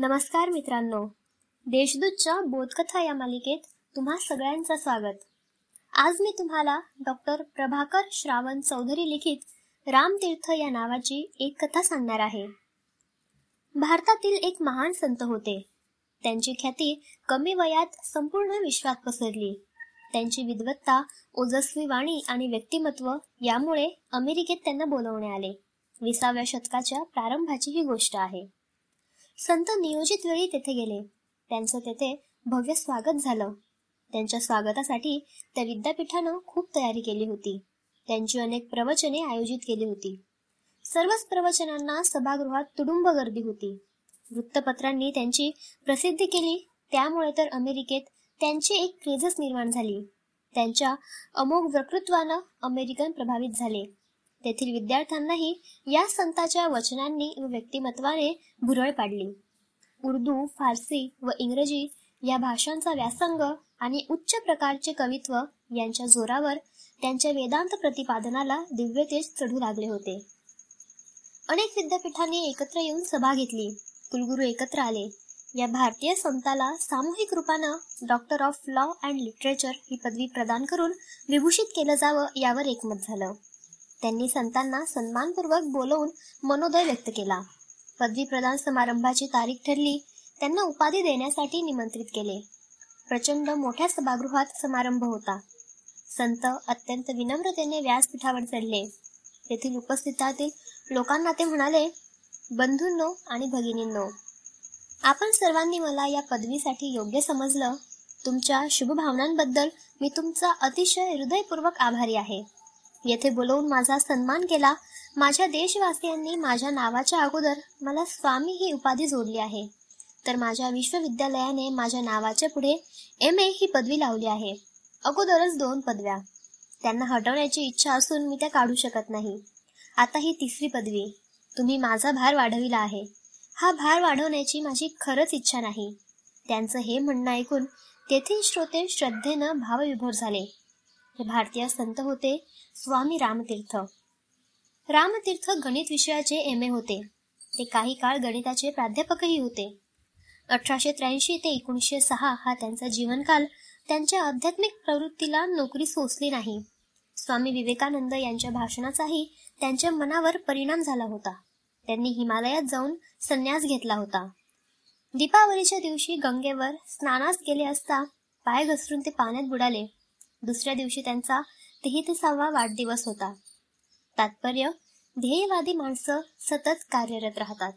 नमस्कार मित्रांनो. देशदूतच्या बोधकथा या मालिकेत तुम्हा सगळ्यांचं स्वागत. आज मी तुम्हाला डॉक्टर प्रभाकर श्रावण चौधरी लिखित रामतीर्थ या नावाची एक कथा सांगणार आहे. भारतातील एक महान संत होते. त्यांची ख्याती कमी वयात संपूर्ण विश्वात पसरली. त्यांची विद्वत्ता ओजस्वी वाणी आणि व्यक्तिमत्व यामुळे अमेरिकेत त्यांना बोलवणे आले. विसाव्या शतकाच्या प्रारंभाची ही गोष्ट आहे. संत नियोजित वेळी तेथे गेले. त्यांचं तेथे भव्य स्वागत झालं. त्यांच्या स्वागतासाठी त्या विद्यापीठानं खूप तयारी केली होती. त्यांची अनेक प्रवचने आयोजित केली होती. सर्वच प्रवचनांना सभागृहात तुडुंब गर्दी होती. वृत्तपत्रांनी त्यांची प्रसिद्धी केली त्यामुळे तर अमेरिकेत त्यांची एक क्रेजच निर्माण झाली. त्यांच्या अमोघ वक्तृत्वानं अमेरिकन प्रभावित झाले. तेथील विद्यार्थ्यांनाही या संतांच्या वचनांनी व व्यक्तिमत्वाने भुरळ पाडली. उर्दू फारसी व इंग्रजी या भाषांचा व्यासंग आणि उच्च प्रकारचे कवित्व यांच्या जोरावर त्यांच्या वेदांत प्रतिपादनाला दिव्य तेज चढू लागले होते. अनेक विद्यापीठांनी एकत्र येऊन सभा घेतली. कुलगुरू एकत्र आले. या भारतीय संताला सामूहिक रूपानं doctor of law and literature ही पदवी प्रदान करून विभूषित केलं जावं यावर एकमत झालं. त्यांनी संतांना सन्मानपूर्वक बोलवून मनोदय व्यक्त केला. पदवी प्रदान समारंभाची तारीख ठरली त्यांना उपाधी देण्यासाठी निमंत्रित केले. प्रचंड मोठ्या सभागृहात समारंभ होता. संत अत्यंत विनम्रतेने व्यासपीठावर चढले. तेथील उपस्थितातील लोकांना ते म्हणाले बंधूंनो आणि भगिनींनो आपण सर्वांनी मला या पदवीसाठी योग्य समजलं. तुमच्या शुभभावनांबद्दल मी तुमचा अतिशय हृदयपूर्वक आभारी आहे. येथे बोलवून माझा सन्मान केला. माझ्या देशवासियांनी माझ्या नावाच्या अगोदर मला स्वामी ही उपाधी जोडली आहे. तर माझ्या विश्वविद्यालयाने माझ्या नावाच्या पुढे एम ए ही पदवी लावली आहे. अगोदरच दोन पदव्या. त्यांना हटवण्याची इच्छा असून मी त्या काढू शकत नाही. आता ही तिसरी पदवी. तुम्ही माझा भार वाढविला आहे. हा भार वाढवण्याची माझी खरंच इच्छा नाही. त्यांचं हे म्हणणं ऐकून तेथील श्रोते श्रद्धेनं भावविभोर झाले. हे भारतीय संत होते स्वामी रामतीर्थ. रामतीर्थ गणित विषयाचे एम ए होते. ते काही काळ गणिताचे प्राध्यापकही होते. अठराशे त्र्याऐंशी ते एकोणीसशे सहा हा त्यांचा जीवनकाल त्यांच्या आध्यात्मिक प्रवृत्तीला नोकरी सोसली नाही. स्वामी विवेकानंद यांच्या भाषणाचाही त्यांच्या मनावर परिणाम झाला होता. त्यांनी हिमालयात जाऊन संन्यास घेतला होता. दीपावलीच्या दिवशी गंगेवर स्नानास गेले असता पाय घसरून ते पाण्यात बुडाले. दुसऱ्या दिवशी त्यांचा तेहतीसावा वाढदिवस होता. तात्पर्य ध्येयवादी माणसं सतत कार्यरत राहतात.